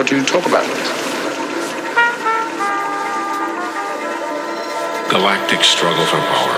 What you talk about. Galactic struggle for power.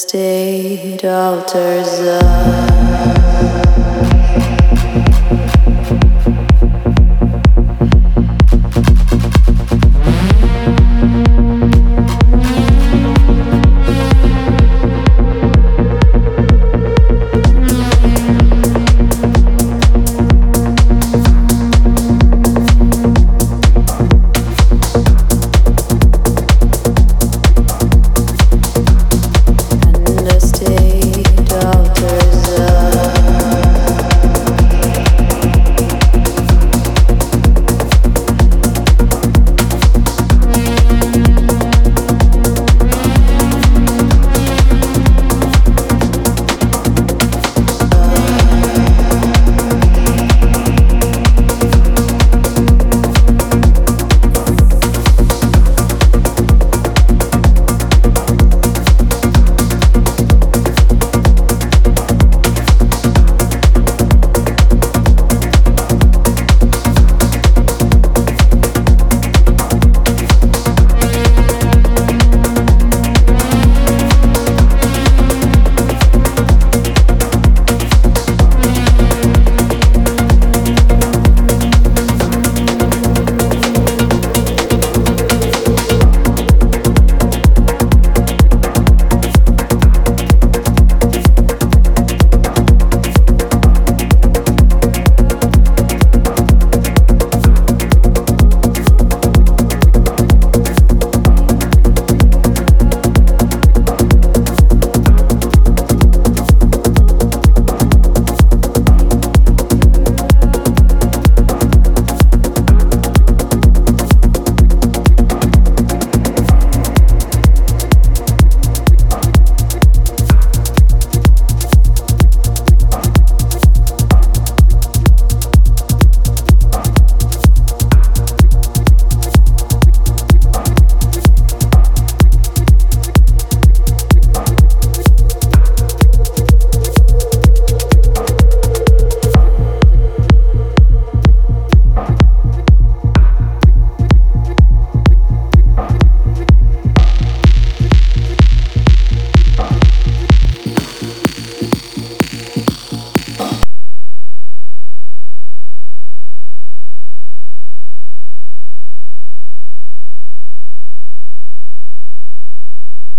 State alters us.